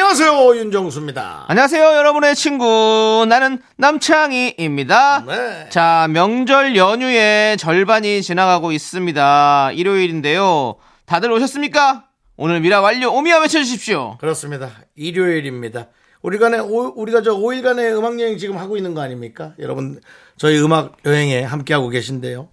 안녕하세요 윤정수입니다. 안녕하세요, 여러분의 친구. 나는 남창희입니다. 네. 자, 명절 연휴의 절반이 지나가고 있습니다. 일요일인데요. 다들 오셨습니까? 오늘 미라 완료 오미야 외쳐주십시오. 그렇습니다. 일요일입니다. 오- 우리가 저 5일간의 음악 여행 지금 하고 있는 거 아닙니까? 여러분 저희 음악 여행에 함께 하고 계신데요.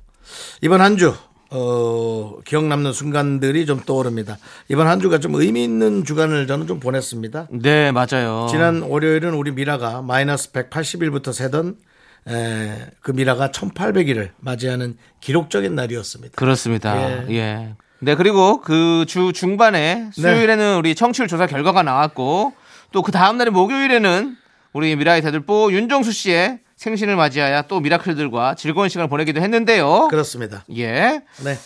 이번 한 주 어, 기억 남는 순간들이 좀 떠오릅니다. 이번 한 주가 좀 의미 있는 주간을 저는 좀 보냈습니다. 네, 맞아요. 지난 월요일은 우리 미라가 마이너스 180일부터 세던 에, 그 미라가 1800일을 맞이하는 기록적인 날이었습니다. 그렇습니다. 예. 예. 네, 그리고 그 주 중반에 수요일에는 우리 청취율 조사 결과가 나왔고 또 그 다음날의 목요일에는 우리 미라의 대들보 윤정수 씨의 생신을 맞이하여 또 미라클들과 즐거운 시간을 보내기도 했는데요. 그렇습니다. 예. 네.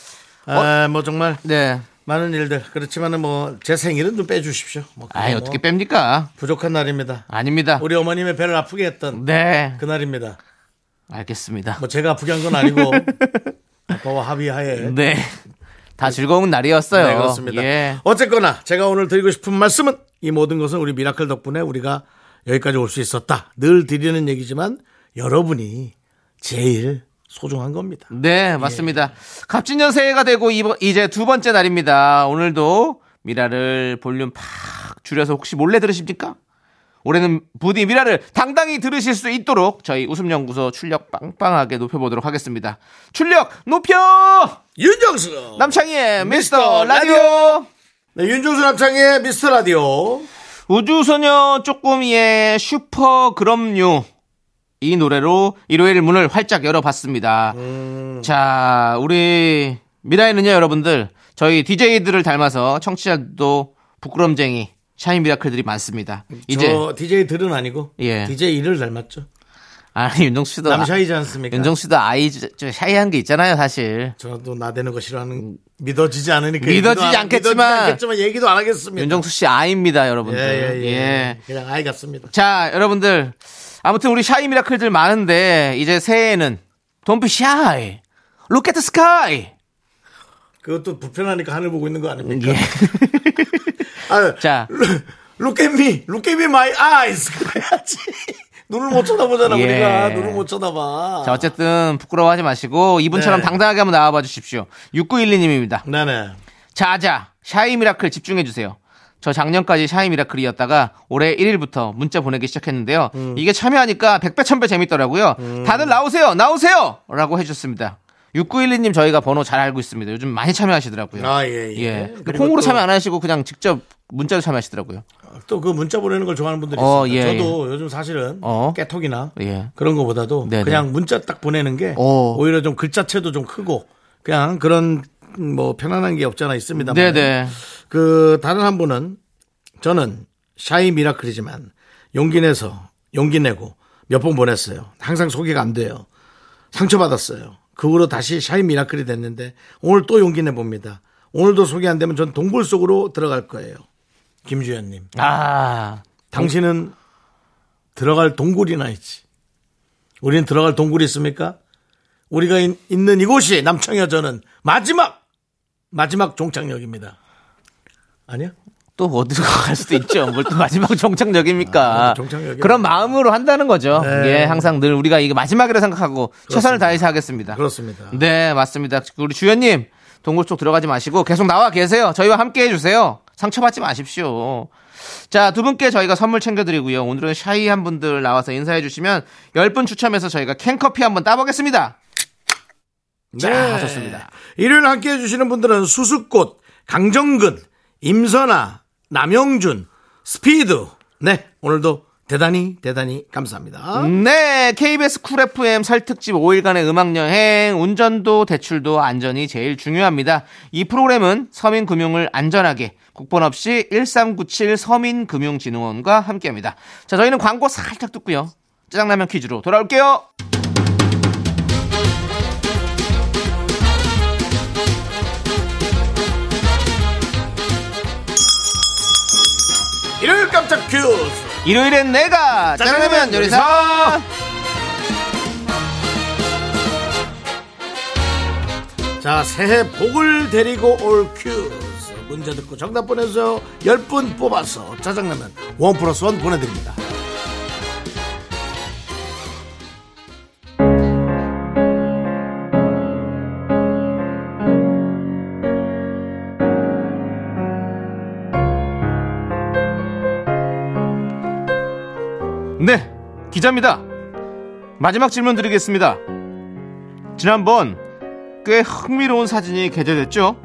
아, 뭐 정말 네. 많은 일들 그렇지만은 뭐 제 생일은 좀 빼주십시오. 뭐 아이, 뭐 어떻게 뺍니까? 부족한 날입니다. 아닙니다. 우리 어머님의 배를 아프게 했던 네. 그 날입니다. 알겠습니다. 뭐 제가 아프게 한 건 아니고 아빠와 합의하에 네. 다 즐거운 날이었어요. 네, 그렇습니다. 예. 어쨌거나 제가 오늘 드리고 싶은 말씀은 이 모든 것은 우리 미라클 덕분에 우리가 여기까지 올 수 있었다. 늘 드리는 얘기지만 여러분이 제일 소중한 겁니다. 네, 맞습니다. 갑진년 새해가 되고 이번 이제 두 번째 날입니다. 오늘도 미라를 볼륨 팍 줄여서 혹시 몰래 들으십니까? 올해는 부디 미라를 당당히 들으실 수 있도록 저희 웃음연구소 출력 빵빵하게 높여보도록 하겠습니다. 출력 높여! 윤정수 남창희의 미스터 미스터 라디오! 네, 윤정수 남창희의 미스터 라디오 우주소녀 쪼꼬미의 슈퍼 그럼요. 이 노래로 일요일 문을 활짝 열어봤습니다. 자, 우리 미라에는요, 여러분들, 저희 DJ들을 닮아서 청취자도 부끄럼쟁이, 샤인 미라클들이 많습니다. 이제, 저 DJ 들은 아니고 예. DJ 일을 닮았죠. 아니, 윤정수 씨도. 남샤이지 않습니까? 윤정수 씨도 아이 좀 샤이한 게 있잖아요, 사실. 저도 나대는 거 싫어하는 믿어지지 않으니까 믿어지지 안- 않겠지만- 믿어지지 않겠지만 얘기도 안 하겠습니다. 윤정수 씨 아이입니다, 여러분들. 예, 예, 예. 예. 그냥 아이 같습니다. 자, 여러분들. 아무튼 우리 shy 미라클들 많은데, 이제 새해에는 Don't be shy. Look at the sky. 그것도 불편하니까 하늘 보고 있는 거 아닙니까? 예. 아, 자. look at me, look at me, my eyes. 그래야지. 눈을 못 쳐다보잖아, 예. 우리가. 눈을 못 쳐다봐. 자, 어쨌든 부끄러워하지 마시고 이분처럼 네. 당당하게 한번 나와봐 주십시오. 6912님입니다. 네네. 자자, shy 미라클 집중해 주세요. 저 작년까지 샤이 미라클이었다가 올해 1일부터 문자 보내기 시작했는데요. 음. 이게 참여하니까 100배, 1000배 재밌더라고요. 다들 나오세요! 나오세요! 라고 해주셨습니다. 6912님 저희가 번호 잘 알고 있습니다. 요즘 많이 참여하시더라고요. 아, 예, 예. 그리고 콩으로 또- 참여 안 하시고 그냥 직접 문자로 참여하시더라고요. 또 그 문자 보내는 걸 좋아하는 분들이 어, 있습니다. 예, 저도 요즘 사실은 어. 깨톡이나 예. 그런 거보다도 네네. 그냥 문자 딱 보내는 게 오. 오히려 좀 글자체도 좀 크고 그냥 그런 뭐 편안한 게 없잖아 있습니다. 네네. 그 다른 한 분은 저는 shy 미라클이지만 용기 내서 용기 내고 몇 번 보냈어요. 항상 소개가 안 돼요. 상처받았어요. 그 후로 다시 shy 미라클이 됐는데 오늘 또 용기 내 봅니다. 오늘도 소개 안 되면 전 동굴 속으로 들어갈 거예요. 김주현님. 아, 당신은 들어갈 동굴이나 있지. 우리는 들어갈 동굴이 있습니까? 우리가 있- 있는 이곳이 남청여 저는 마지막 마지막 종착역입니다. 아니야? 또 어디로 갈 수도 있죠. 뭘 또 마지막 종착역입니까? 아, 종착역이야. 그런 마음으로 한다는 거죠. 네. 예, 항상 늘 우리가 이게 마지막이라 생각하고 최선을 다해서 하겠습니다. 그렇습니다. 네, 맞습니다. 우리 주연님, 동굴 쪽 들어가지 마시고 계속 나와 계세요. 저희와 함께 해주세요. 상처받지 마십시오. 자, 두 분께 저희가 선물 챙겨드리고요. 오늘은 shy한 분들 나와서 인사해주시면 10분 추첨해서 저희가 캔커피 한번 따보겠습니다. 자, 좋습니다. 일요일 함께 해주시는 분들은 수수꽃, 강정근, 임선아, 남영준, 스피드. 네, 오늘도 대단히 대단히 감사합니다. 네, KBS 쿨 FM 설 특집 5일간의 음악 여행, 운전도 대출도 안전이 제일 중요합니다. 이 프로그램은 서민 금융을 안전하게 국번 없이 1397 서민금융진흥원과 함께합니다. 자, 저희는 광고 살짝 듣고요. 짜장라면 퀴즈로 돌아올게요. 깜짝 퀴즈. 일요일엔 내가 짜장라면 요리사. 자, 새해 복을 데리고 올 퀴즈. 문제 듣고 정답 보내서 10분 뽑아서 짜장라면 원 플러스 원 보내드립니다. 기자입니다. 마지막 질문 드리겠습니다. 지난번 꽤 흥미로운 사진이 게재됐죠?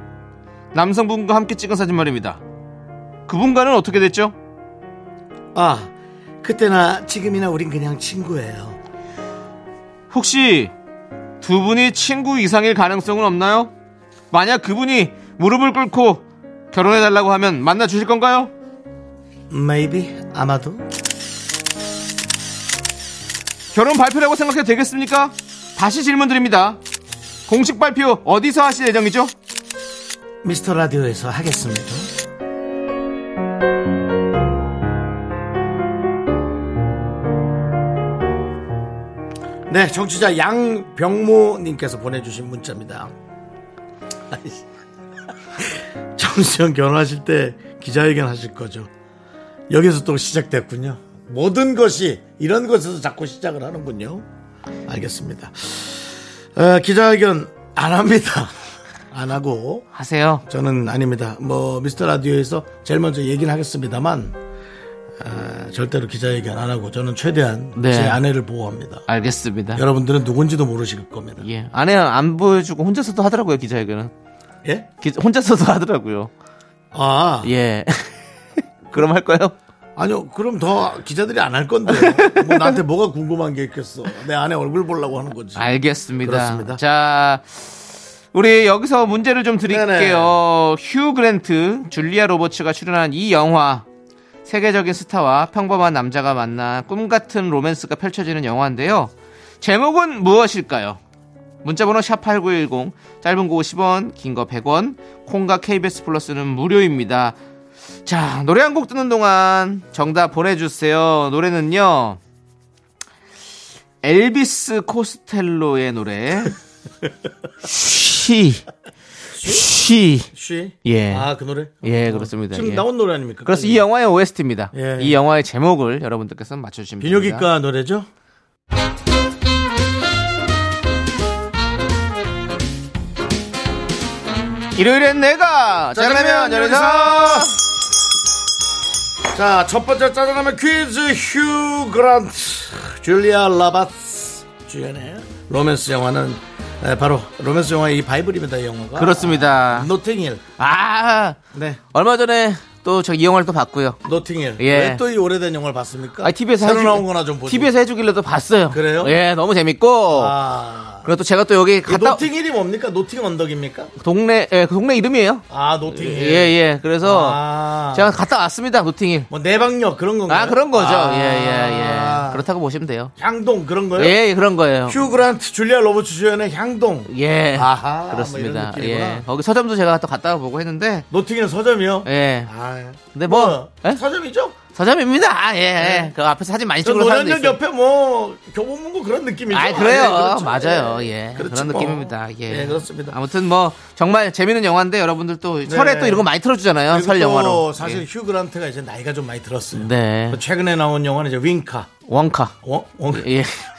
남성분과 함께 찍은 사진 말입니다. 그분과는 어떻게 됐죠? 아, 그때나 지금이나 우린 그냥 친구예요. 혹시 두 분이 친구 이상일 가능성은 없나요? 만약 그분이 무릎을 꿇고 결혼해달라고 하면 만나 주실 건가요? Maybe 아마도 결혼 발표라고 생각해도 되겠습니까? 다시 질문 드립니다. 공식 발표 어디서 하실 예정이죠? 미스터 라디오에서 하겠습니다. 네, 정치자 양병무님께서 보내주신 문자입니다. 정수영 결혼하실 때 기자회견 하실 거죠. 여기서 또 시작됐군요. 모든 것이 이런 것에서 자꾸 시작을 하는군요. 알겠습니다. 어, 기자회견 안 합니다. 안 하고 하세요. 저는 아닙니다. 뭐 미스터 라디오에서 제일 먼저 얘기는 하겠습니다만 어, 절대로 기자회견 안 하고 저는 최대한 네. 제 아내를 보호합니다. 알겠습니다. 여러분들은 누군지도 모르실 겁니다. 예. 아내 안 보여주고 혼자서도 하더라고요, 기자회견은. 예? 기- 혼자서도 하더라고요. 아 예. 그럼 할까요? 아니요. 그럼 더 기자들이 안 할 건데 뭐 나한테 뭐가 궁금한 게 있겠어. 내 아내 얼굴 보려고 하는 거지. 알겠습니다. 그렇습니다. 자, 우리 여기서 문제를 좀 드릴게요. 휴 그랜트, 줄리아 로버츠가 출연한 이 영화. 세계적인 스타와 평범한 남자가 만나 꿈 같은 로맨스가 펼쳐지는 영화인데요. 제목은 무엇일까요? 문자번호 샵8910, 짧은 거 50원, 긴 거 100원, 콩과 KBS 플러스는 무료입니다. 자, 노래 한 곡 듣는 동안 정답 보내주세요. 노래는요, 엘비스 코스텔로의 노래, 쉬, 쉬. 쉬? 예. 아, 그 노래? 예, 그렇습니다. 지금 예. 나온 노래 아닙니까? 그래서 이 영화의 OST입니다. 예. 이 영화의 제목을 여러분들께서 맞춰주시면 됩니다. 비뇨기과 노래죠? 일요일엔 내가 짜장라면 요리사 자, 첫 번째 짜장라면 퀴즈 휴 그란트 줄리아 로버츠 주연의 로맨스 영화는 에, 바로 로맨스 영화의 이 바이블입니다, 이 영화가. 그렇습니다. 노팅힐. 아 네. 얼마 전에 또 저 이 영화를 또 봤고요. 노팅힐. 예. 왜 또 이 오래된 영화를 봤습니까? 아 TV에서 새로 나온 거나 좀 보죠. TV에서 해주길래도 봤어요. 그래요? 예, 너무 재밌고. 아. 그리고 또 제가 또 여기 그 갔다 노팅힐이 뭡니까? 노팅 언덕입니까? 동네 예, 그 동네 이름이에요. 아, 노팅힐. 예, 예. 그래서 아. 제가 갔다 왔습니다. 노팅힐. 뭐 내방역 그런 건가요? 아 그런 거죠. 아. 예, 예, 예. 그렇다고 보시면 돼요. 향동 그런 거요? 예, 예, 그런 거예요. 휴 그란트, 줄리아 로버츠 주연의 향동. 예. 아하, 그렇습니다. 뭐 이런 느낌이구나. 예. 거기 서점도 제가 또 갔다 보고 했는데 노팅힐 서점이요? 예. 아, 근데 뭐, 예? 서점이죠? 서점입니다. 예. 예. 그 앞에서 사진 많이 저 찍는 사람도 노량역. 옆에 뭐 교보문고 그런 느낌이죠. 아, 그래요. 예, 그렇죠. 맞아요. 예. 예. 그렇죠, 그런 뭐. 느낌입니다. 예. 예, 그렇습니다. 아무튼 뭐 정말 재밌는 영화인데 여러분들 또 설에 또 이런 거 많이 틀어 주잖아요. 그리고 설또 영화로. 사실 예. 휴 그란트가 이제 나이가 좀 많이 들었어요. 네. 또 최근에 나온 영화는 이제 윙카. 원카. 원, 원, 예.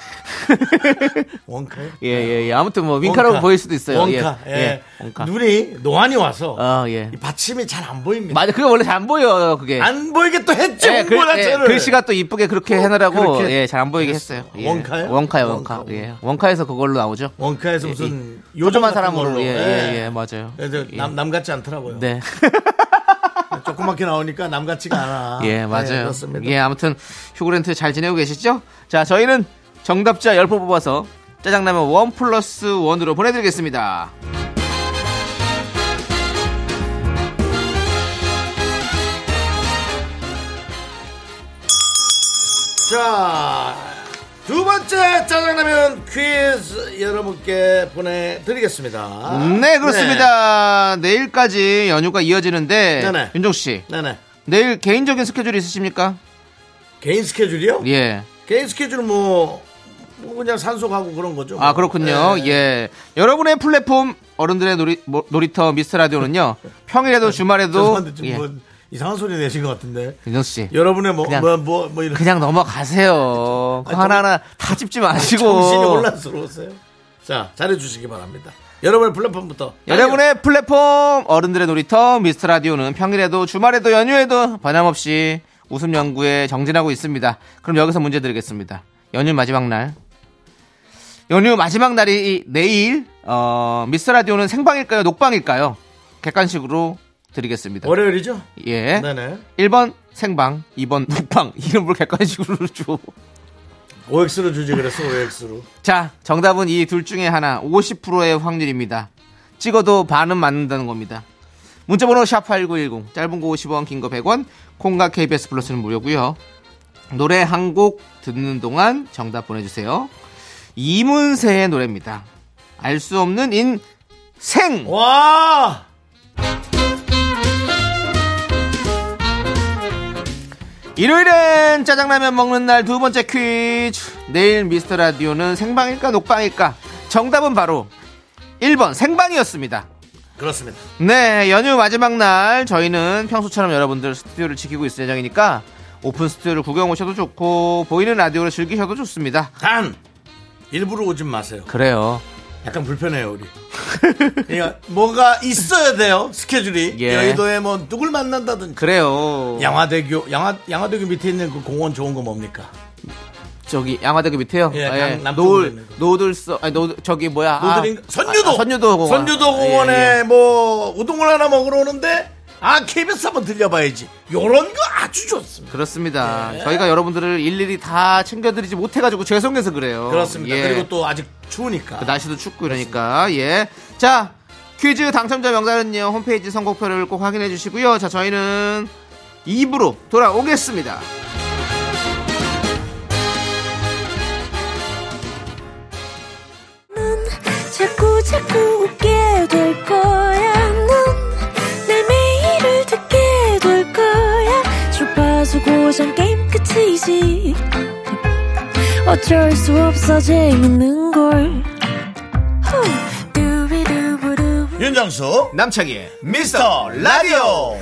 원카요? 예, 예, 예. 아무튼 뭐 윙카라고 원카. 보일 수도 있어요. 원카. 예. 예. 예. 원카. 눈이 노안이 와서 어, 예. 이 받침이 잘 안 보입니다. 맞아. 그게 원래 잘 안 보여요, 그게. 안 보이게 또 했죠. 예, 글. 예, 글씨가 또 이쁘게 그렇게 해놓으라고 그렇게 예, 잘 안 보이게 그랬어. 했어요. 예. 원카요? 원카요, 원카. 원카. 예. 원카에서 그걸로 나오죠. 원카에서 무슨 요즘한 같은 사람으로 걸로. 예, 예, 예, 맞아요. 그래서 예. 남, 남 같지 않더라고요. 네. 좀 조그맣게 나오니까 남 같지가 않아. 예, 네, 맞아요. 그렇습니다. 예, 아무튼 휴그랜트 잘 지내고 계시죠? 자, 저희는 정답자 10분 뽑아서 짜장라면 원 플러스 원으로 보내드리겠습니다. 자, 두 번째 짜장라면 퀴즈 여러분께 보내드리겠습니다. 네, 그렇습니다. 내일까지 연휴가 이어지는데 네네. 윤종 씨, 네. 네네. 내일 개인적인 스케줄 있으십니까? 개인 스케줄이요? 예. 개인 스케줄은 뭐, 뭐 그냥 산속하고 그런 거죠. 아, 그렇군요. 네. 예. 여러분의 플랫폼 어른들의 놀이, 뭐, 놀이터 미스터 라디오는요. 평일에도 주말에도 죄송한데 지금 예. 뭐 이상한 소리 내신 것 같은데. 윤종 씨. 여러분의 뭐, 그냥- 뭐, 뭐, 뭐 이런. 그냥 넘어가세요. 아니, 하나하나 다 짚지 마시고. 정신이 혼란스러웠어요. 자, 잘해 주시기 바랍니다. 여러분의 플랫폼부터. 여러분의 플랫폼 어른들의 놀이터 미스터 라디오는 평일에도 주말에도 연휴에도 변함없이 웃음 연구에 정진하고 있습니다. 그럼 여기서 문제 드리겠습니다. 연휴 마지막 날. 연휴 마지막 날이 내일 어, 미스터 라디오는 생방일까요? 녹방일까요? 객관식으로 드리겠습니다. 월요일이죠? 예. 네네. 1번 생방, 2번 녹방. 뭘 객관식으로 줘. OX로 주지 그랬어, OX로. 자, 정답은 이 둘 중에 하나 50%의 확률입니다. 찍어도 반은 맞는다는 겁니다. 문자번호 샵8910 짧은 거 50원 긴 거 100원 콩과 KBS 플러스는 무료고요. 노래 한 곡 듣는 동안 정답 보내주세요. 이문세의 노래입니다. 알 수 없는 인생 와! 일요일엔 짜장라면 먹는 날 두 번째 퀴즈. 내일 미스터 라디오는 생방일까 녹방일까? 정답은 바로 1번 생방이었습니다. 그렇습니다. 네, 연휴 마지막 날 저희는 평소처럼 여러분들 스튜디오를 지키고 있을 예정이니까 오픈 스튜디오를 구경 오셔도 좋고 보이는 라디오를 즐기셔도 좋습니다. 단, 일부러 오진 마세요. 그래요. 약간 불편해요, 우리. 그러니까 뭐가 있어야 돼요, 스케줄이. 예. 여의도에 뭐 누굴 만난다든지. 그래요. 양화대교, 양화, 양화대교 밑에 있는 그 공원 좋은 거 뭡니까? 저기 양화대교 밑에요. 예, 아, 강- 남쪽으로 노을. 노들서 아니 노 저기 뭐야? 아, 노들인 선유도! 아, 선유도 공원. 선유도 공원에 예, 예. 뭐 우동을 하나 먹으러 오는데 아 KBS 한번 들려봐야지. 요런 거 아주 좋습니다. 그렇습니다. 예. 저희가 여러분들을 일일이 다 챙겨드리지 못해가지고 죄송해서 그래요. 그렇습니다. 예. 그리고 또 아직 추우니까. 그 날씨도 춥고 이러니까 예. 자 퀴즈 당첨자 명단은요 홈페이지 선곡표를 꼭 확인해 주시고요. 자 저희는 2부로 돌아오겠습니다. 자꾸 자꾸 웃게 될 거야. 끝이지. 어쩔 수 없어 재밌는 걸. 윤정수 남창희의 미스터 라디오.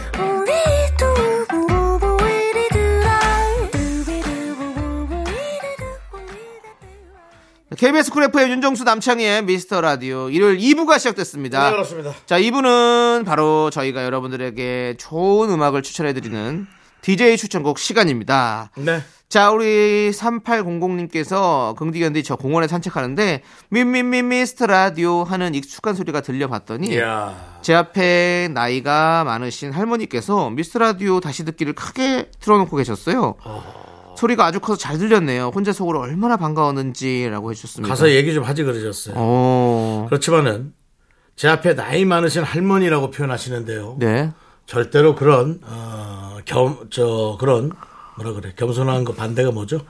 KBS 쿨 FM 윤정수 남창희의 미스터 라디오 일요일 2부가 시작됐습니다. 네, 그렇습니다. 자 2부는 바로 저희가 여러분들에게 좋은 음악을 추천해드리는 DJ 추천곡 시간입니다. 네. 자, 우리 3800님께서 긍디견디 저 공원에 산책하는데 민민미 미스터 라디오 하는 익숙한 소리가 들려봤더니 이야. 제 앞에 나이가 많으신 할머니께서 미스터 라디오 다시 듣기를 크게 틀어놓고 계셨어요. 소리가 아주 커서 잘 들렸네요. 혼자 속으로 얼마나 반가웠는지라고 해주셨습니다. 가서 얘기 좀 하지 그러셨어요. 어, 그렇지만은 제 앞에 나이 많으신 할머니라고 표현하시는데요. 네. 절대로 그런 어, 겸저 그런 뭐라 그래 겸손한 거 반대가 뭐죠?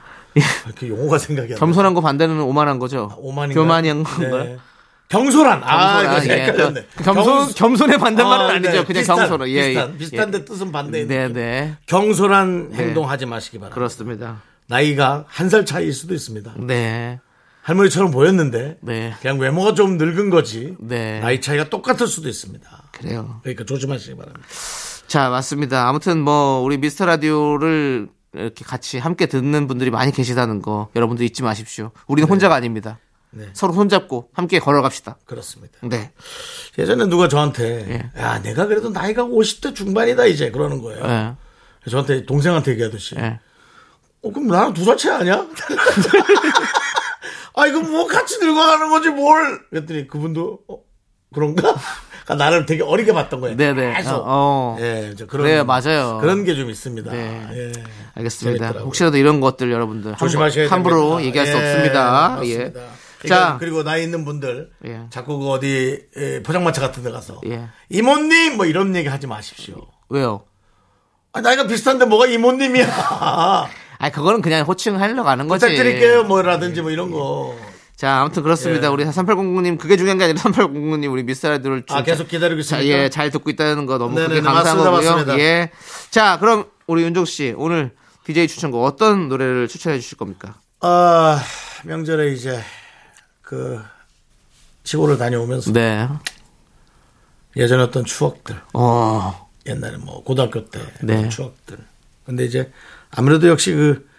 그 용어가 생각이 안 나. 겸손한 거 반대는 오만한 거죠. 오만인가? 교만한 건가요? 네. 경솔한. 아, 이거 예. 헷갈렸네. 겸손, 경솔- 겸손 의 반대말은 아, 아니죠. 네. 그냥 비슷한, 경솔은. 예, 비슷한, 예. 비슷한데 예. 뜻은 반대. 네, 네. 경솔한 네. 행동하지 마시기 바랍니다. 그렇습니다. 나이가 한 살 차이일 수도 있습니다. 네. 할머니처럼 보였는데 네. 그냥 외모가 좀 늙은 거지. 네. 나이 차이가 똑같을 수도 있습니다. 그래요. 그러니까 조심하시기 바랍니다. 자, 맞습니다. 아무튼 뭐 우리 미스터 라디오를 이렇게 같이 함께 듣는 분들이 많이 계시다는 거 여러분들 잊지 마십시오. 우리는 혼자가 아닙니다. 네. 서로 손잡고 함께 걸어갑시다. 그렇습니다. 네. 예전에 누가 저한테 야 내가 그래도 나이가 50대 중반이다 이제 그러는 거예요. 네. 저한테 동생한테 얘기하듯이 네. 어, 그럼 나랑 두 살 차이 아니야? 아, 이거 뭐 같이 늙어가는 거지, 뭘. 그랬더니 그분도, 어, 그런가? 그러니까 나를 되게 어리게 봤던 거예요. 네네. 계속. 어, 어. 예, 저 그런 그래요, 맞아요. 그런 게 좀 있습니다. 네. 예. 알겠습니다. 재밌더라고요. 혹시라도 이런 것들 여러분들 조심하셔야 함부로 됩니다. 얘기할 수 예, 없습니다. 맞습니다. 예. 자, 그리고 나이 있는 분들 예. 자꾸 그 어디 예, 포장마차 같은 데 가서 예. 이모님 뭐 이런 얘기 하지 마십시오. 왜요? 아, 나이가 비슷한데 뭐가 이모님이야. 아, 그거는 그냥 호칭하려고 하는 거지. 부탁드릴게요 뭐라든지 뭐 이런 거. 자, 아무튼 그렇습니다. 예. 우리 3809님 그게 중요한 게 아니라 3809님 우리 미스라디오를 아, 계속 기다리고 자, 있습니다. 예, 잘 듣고 있다는 거 너무 네네네, 감사한 맞습니다, 거고요. 맞습니다. 예. 자, 그럼 우리 윤종 씨 오늘 DJ 추천곡 어떤 노래를 추천해 주실 겁니까? 아, 명절에 이제 그 시골을 다녀오면서 네. 예전에 어떤 추억들 어. 옛날에 뭐 고등학교 때 네. 추억들. 근데 이제 아무래도 역시 그 어,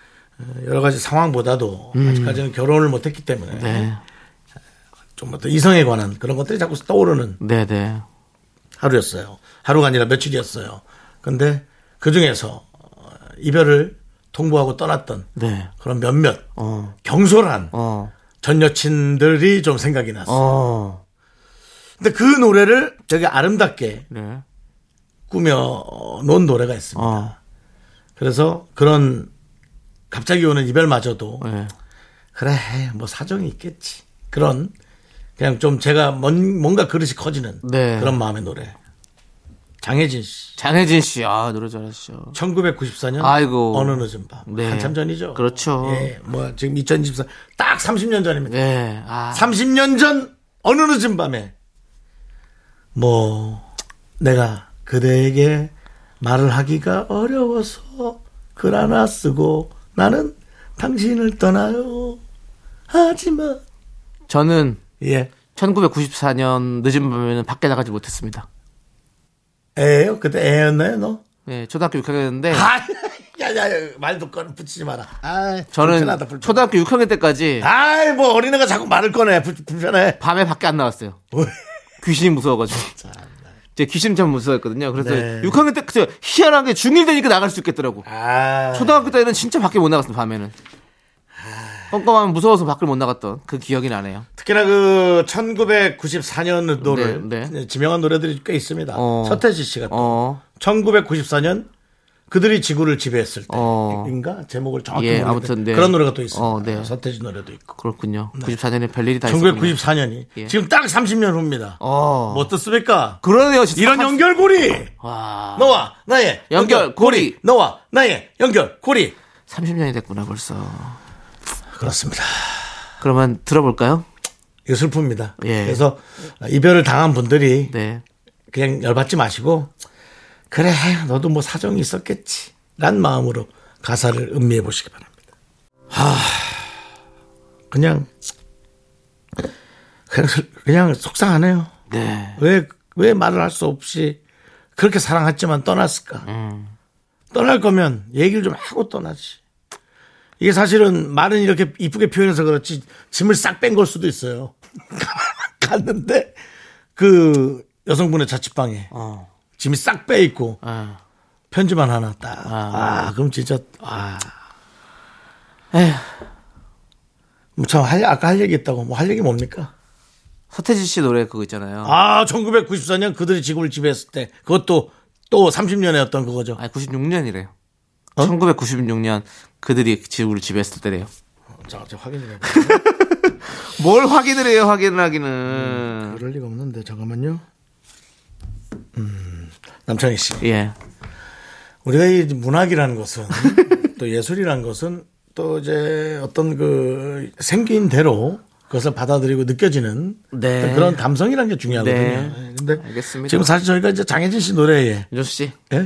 여러 가지 상황보다도 아직까지는 결혼을 못했기 때문에 음. 네. 좀 어떤 이성에 관한 그런 것들이 자꾸 떠오르는 네, 네. 하루였어요. 하루가 아니라 며칠이었어요. 근데 그 중에서 어, 이별을 통보하고 떠났던 네. 그런 몇몇 어. 경솔한 어. 전 여친들이 좀 생각이 났어요. 어. 근데 그 노래를 되게 아름답게 네. 꾸며 놓은 노래가 있습니다. 어. 그래서 그런 갑자기 오는 이별마저도 네. 그래 뭐 사정이 있겠지 그런 그냥 좀 제가 뭔, 뭔가 그릇이 커지는 네. 그런 마음의 노래 장혜진 씨 장혜진 씨, 아, 노래 잘하시죠. 1994년 아이고. 어느 늦은 밤 네. 한참 전이죠 그렇죠. 예, 뭐 지금 2024 딱 30년 전입니다 네. 아. 30년 전 어느 늦은 밤에 뭐 내가 그대에게 말을 하기가 어려워서 글 하나 쓰고 나는 당신을 떠나요 하지만 저는 예 1994년 늦은 밤에는 밖에 나가지 못했습니다. 애예요 그때 애였나요 너? 네, 초등학교 6학년인데 아, 야야 말도 꺼 붙이지 마라 아, 저는 불편하다, 불편하다. 초등학교 6학년 때까지 아이 뭐 어린애가 자꾸 말을 꺼내 불, 불편해 밤에 밖에 안 나왔어요. 귀신이 무서워가지고. 제 귀신 참 무서웠거든요. 그래서 네. 6학년 때 그저 희한하게 중1 되니까 나갈 수 있겠더라고. 아 초등학교 때는 진짜 밖에 못 나갔어요, 밤에는. 껌껌하면 무서워서 밖을 못 나갔던 그 기억이 나네요. 특히나 그 1994년 노래 네, 네. 지명한 노래들이 꽤 있습니다. 어. 서태지 씨가 또 어, 1994년 그들이 지구를 지배했을 어. 때인가 제목을 정확히 예, 아무튼, 네. 그런 노래가 또 있습니다. 어, 네. 서태지 노래도 있고. 그렇군요. 94년에 별일이 다 있었군요. 1994년이 예. 지금 딱 30년 후입니다. 어. 뭐 어떻습니까? 그러네요, 진짜. 이런 연결고리 와. 너와 나의 연결고리. 너와 나의 연결고리 30년이 됐구나, 벌써. 그렇습니다. 그러면 들어볼까요? 이거 슬픕니다. 예. 그래서 이별을 당한 분들이 네. 그냥 열받지 마시고 그래 너도 뭐 사정이 있었겠지 란 마음으로 가사를 음미해 보시기 바랍니다 하 그냥 그냥, 그냥 속상하네요 네. 왜, 왜 말을 할 수 없이 그렇게 사랑했지만 떠났을까 음. 떠날 거면 얘기를 좀 하고 떠나지 이게 사실은 말은 이렇게 이쁘게 표현해서 그렇지 짐을 싹 뺀 걸 수도 있어요 갔는데 그 여성분의 자취방에 어. 짐이 싹 빼 있고 아. 편지만 하나 딱. 아. 아, 그럼 진짜 아, 에휴. 뭐참 할, 아까 할 얘기 있다고 뭐 할 얘기 뭡니까? 서태지 씨 노래 그거 있잖아요. 아, 1994년 그들이 지구를 지배했을 때 그것도 또 30년에 어떤 그거죠. 아니 96년이래요. 어? 1996년 그들이 지구를 지배했을 때래요. 자, 저 확인 좀 해볼게요. 뭘 확인을 해요, 확인을 하기는. 그럴 리가 없는데 잠깐만요. 음, 남창희 씨. 예. 우리가 이 문학이라는 것은 또 예술이라는 것은 또 이제 어떤 그 생긴 대로 그것을 받아들이고 느껴지는 네. 그런 감성이라는 게 중요하거든요. 네. 네, 근데 알겠습니다. 지금 사실 저희가 이제 장혜진 씨 노래에 윤정수 씨. 예?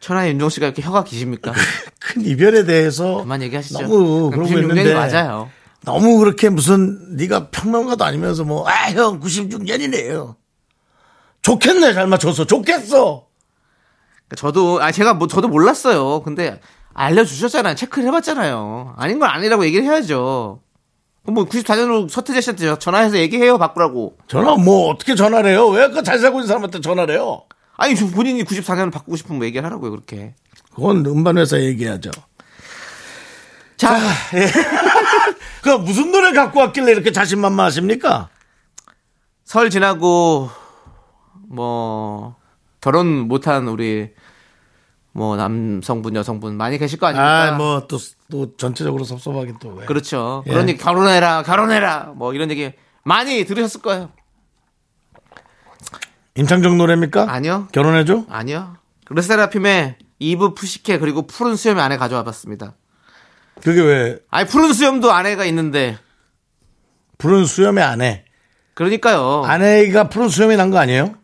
천하의 윤정 씨가 이렇게 혀가 기십니까? 큰 이별에 대해서 그만 얘기하시죠. 너무 그러고 96년이 있는데 맞아요. 너무 그렇게 무슨 네가 평론가도 아니면서 뭐 아 형 96년이네요. 좋겠네 잘 맞춰서 좋겠어. 저도, 아, 제가 뭐, 저도 몰랐어요. 근데 알려주셨잖아요. 체크를 해봤잖아요. 아닌 건 아니라고 얘기를 해야죠. 뭐 94년으로 서태재 씨한테 전화해서 얘기해요. 바꾸라고. 전화 뭐 어떻게 전화를 해요? 왜 그 잘 살고 있는 사람한테 전화를 해요? 아니, 저 본인이 94년 바꾸고 싶으면 뭐 얘기를 하라고요. 그렇게. 그건 음반 회사 얘기하죠. 자, 그 무슨 노래 갖고 왔길래 이렇게 자신만만하십니까? 설 지나고 뭐 결혼 못한 우리 뭐 남성분 여성분 많이 계실 거 아닙니까? 아, 뭐또 또 전체적으로 섭섭하긴 또 왜. 그렇죠. 예. 그런 얘기 결혼해라 결혼해라 뭐 이런 얘기 많이 들으셨을 거예요. 임창정 노래입니까? 아니요. 결혼해줘? 아니요. 르세라핌의 이브 푸시케 그리고 푸른 수염의 아내 가져와 봤습니다. 그게 왜 아니 푸른 수염도 아내가 있는데 푸른 수염의 아내. 그러니까요. 아내가 푸른 수염이 난 거 아니에요?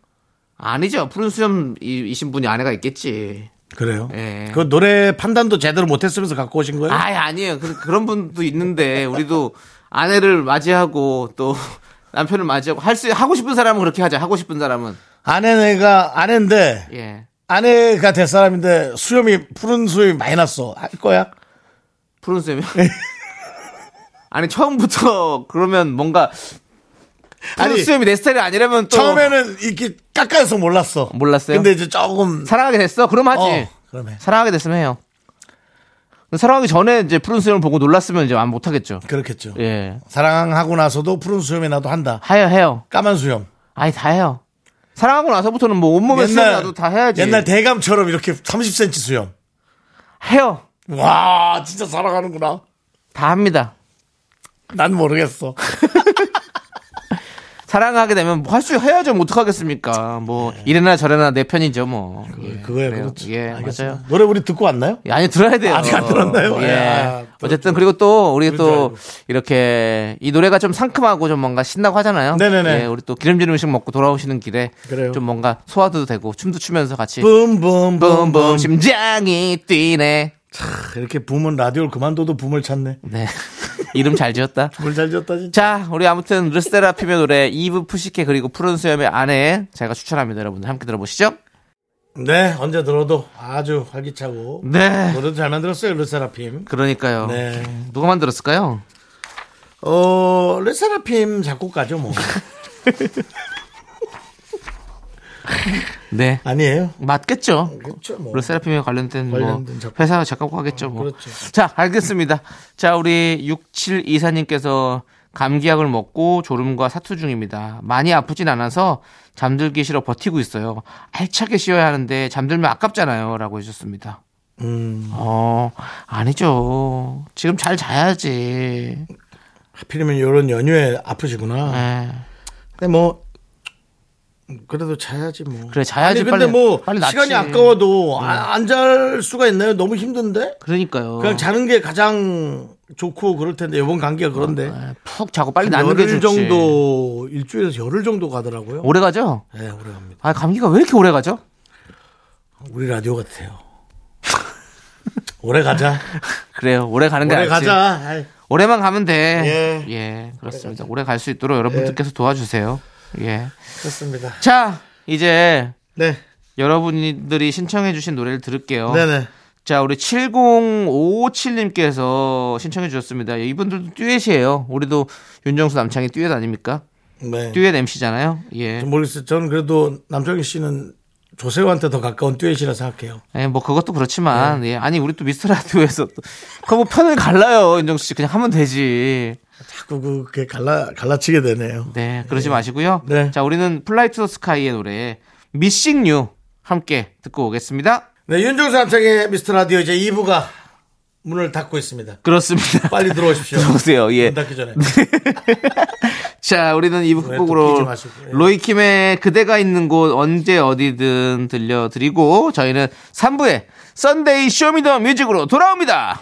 아니죠. 푸른 수염이신 분이 아내가 있겠지. 그래요? 예. 그 노래 판단도 제대로 못했으면서 갖고 오신 거예요? 아, 아니에요. 그, 그런 분도 있는데 우리도 아내를 맞이하고 또 남편을 맞이하고 할 수 하고 싶은 사람은 그렇게 하죠. 하고 싶은 사람은 아내가 아내인데 예. 아내가 될 사람인데 수염이 푸른 수염이 많이 났어. 할 거야? 푸른 수염이 아니 처음부터 그러면 뭔가 아니, 수염이 내 스타일이 아니라면 또 처음에는 이렇게 깎아서 몰랐어. 몰랐어요? 근데 이제 조금 사랑하게 됐어. 그럼 하지. 어, 그러면 사랑하게 됐으면 해요. 사랑하기 전에 이제 푸른 수염을 보고 놀랐으면 이제 안 못하겠죠. 그렇겠죠. 예. 사랑하고 나서도 푸른 수염이 나도 한다. 해요, 해요. 까만 수염. 아니, 다 해요. 사랑하고 나서부터는 뭐 온몸에 수염 나도 다 해야지. 옛날 대감처럼 이렇게 30cm 수염. 해요. 와, 진짜 사랑하는구나. 다 합니다. 난 모르겠어. 사랑하게 되면 뭐 할수 해야죠. 뭐 어떡하겠습니까. 뭐 이래나 저래나 내 편이죠, 뭐. 예, 그거야, 그래요. 그렇지. 예, 알겠습니다. 맞아요. 노래 우리 듣고 왔나요? 예, 아니 들어야 돼요. 아직 안 들었나요? 예. 야, 또 어쨌든 그리고 또 우리 또. 이렇게 이 노래가 좀 상큼하고 좀 뭔가 신나고 하잖아요. 네네네. 예, 우리 또 기름진 음식 먹고 돌아오시는 길에 그래요. 좀 뭔가 소화도 되고 춤도 추면서 같이 붐붐 붐붐 붐붐 심장이 뛰네. 이렇게 붐은 라디오를 그만둬도 붐을 찾네. 네. 이름 잘 지었다. 붐을 잘 지었다 진짜. 자, 우리 아무튼 르세라핌의 노래 이브 푸시케 그리고 푸른 수염의 아내 제가 추천합니다, 여러분들 함께 들어보시죠. 네, 언제 들어도 아주 활기차고 네. 노래도 잘 만들었어요, 르세라핌. 그러니까요. 네. 누가 만들었을까요? 어, 르세라핌 작곡가죠, 뭐. 네. 아니에요. 맞겠죠. 그렇죠, 뭐. 르세라핌에 관련된, 뭐 관련된 작곡. 회사 작곡 하겠죠. 뭐. 그렇죠. 자, 알겠습니다. 자, 우리 6724님께서 감기약을 먹고 졸음과 사투 중입니다. 많이 아프진 않아서 잠들기 싫어 버티고 있어요. 알차게 쉬어야 하는데 잠들면 아깝잖아요. 라고 해주셨습니다. 음, 어, 아니죠. 지금 잘 자야지. 하필이면 이런 연휴에 아프시구나. 예. 근데 뭐 그래도 자야지 뭐. 그래, 자야지, 아니, 근데 빨리- 뭐 빨리. 시간이 아까워도 안잘 수가 있나요? 너무 힘든데. 그러니까요. 그냥 자는 게 가장 좋고 그럴 텐데 이번 감기가 그런데 예, 푹 자고 빨리 낫는 게 열흘 좋지. 정도 일주일에서 열흘 정도 가더라고요. 오래 가죠? 네, 오래 갑니다. 아, 감기가 왜 이렇게 오래 가죠? 우리 라디오 같아요. 오래 가자. 그래요. 오래 가는 게 오래. 가자. 아이, 오래만 가면 돼. 예. 예, 그렇습니다. 오래 갈 수 있도록 여러분들께서 도와주세요. 예. 그렇습니다. 자, 이제 네, 여러분들이 신청해 주신 노래를 들을게요. 네네. 자, 우리 7057님께서 신청해 주셨습니다. 이분들도 듀엣이에요. 우리도 윤정수 남창희 듀엣 아닙니까? 네. 듀엣 MC잖아요. 예. 좀 모르겠어요. 저는 그래도 남정희 씨는 조세호한테 더 가까운 듀엣이라 생각해요. 예, 뭐 그것도 그렇지만, 네. 예. 아니, 우리 또 미스터 라디오에서 또, 그뭐 편을 갈라요, 윤정수 씨. 그냥 하면 되지. 자꾸 그게 갈라 갈라치게 되네요. 네, 그러지 마시고요. 네. 자, 우리는 플라이 투 더 스카이의 노래, Missing You 함께 듣고 오겠습니다. 네, 윤정수 남창희의 미스터 라디오 이제 2부가 문을 닫고 있습니다. 그렇습니다. 빨리 들어오십시오. 들어오세요. 예. 문 닫기 전에. 자, 우리는 2부 왜또 끼지 끝곡으로. 로이킴의 그대가 있는 곳 언제 어디든 들려드리고 저희는 3부에 Sunday Show Me The Music으로 돌아옵니다.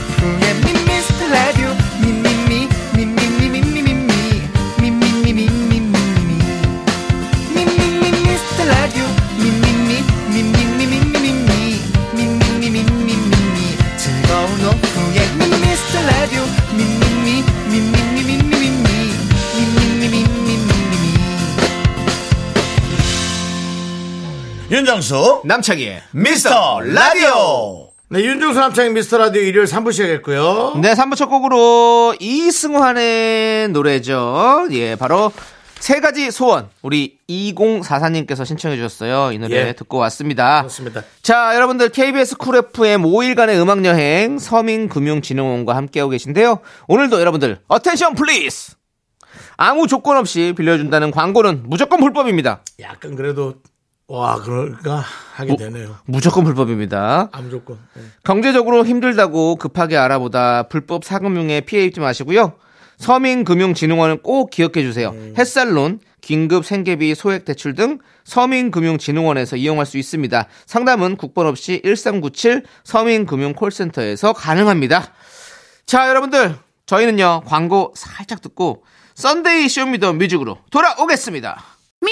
윤정수 남창희의 미스터 라디오. 네, 윤정수 남창희의 미스터 라디오 일요일 3부 시작했고요. 네, 3부 첫 곡으로 이승환의 노래죠. 예, 바로 세 가지 소원 우리 2044님께서 신청해 주셨어요. 이 노래 예. 듣고 왔습니다. 그렇습니다. 자, 여러분들 KBS 쿨 FM 5일간의 음악 여행 서민금융진흥원과 함께하고 계신데요. 오늘도 여러분들 Attention please. 아무 조건 없이 빌려준다는 광고는 무조건 불법입니다. 약간 그래도 와 그럴까 하게 되네요. 무조건 불법입니다. 아 무 조건. 네. 경제적으로 힘들다고 급하게 알아보다 불법 사금융에 피해 입지 마시고요. 서민금융진흥원은 꼭 기억해 주세요. 햇살론, 긴급 생계비 소액 대출 등 서민금융진흥원에서 이용할 수 있습니다. 상담은 국번 없이 1397 서민금융 콜센터에서 가능합니다. 자, 여러분들, 저희는요, 광고 살짝 듣고 Sunday Show Me The Music으로 돌아오겠습니다. 네,